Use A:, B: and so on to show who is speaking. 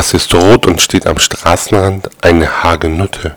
A: Was ist rot und steht am Straßenrand? Eine Hagenutte.